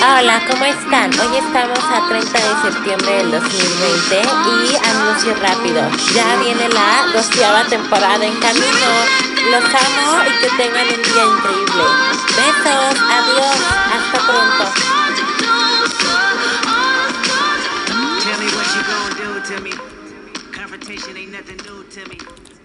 Hola, ¿cómo están? Hoy estamos a 30 de septiembre del 2020 y anuncio rápido. Ya viene la doceava temporada en camino. Los amo. Y que tengan un día increíble. Besos, adiós, hasta pronto. Tell me what you gonna do to me. Confrontation ain't nothing new to me.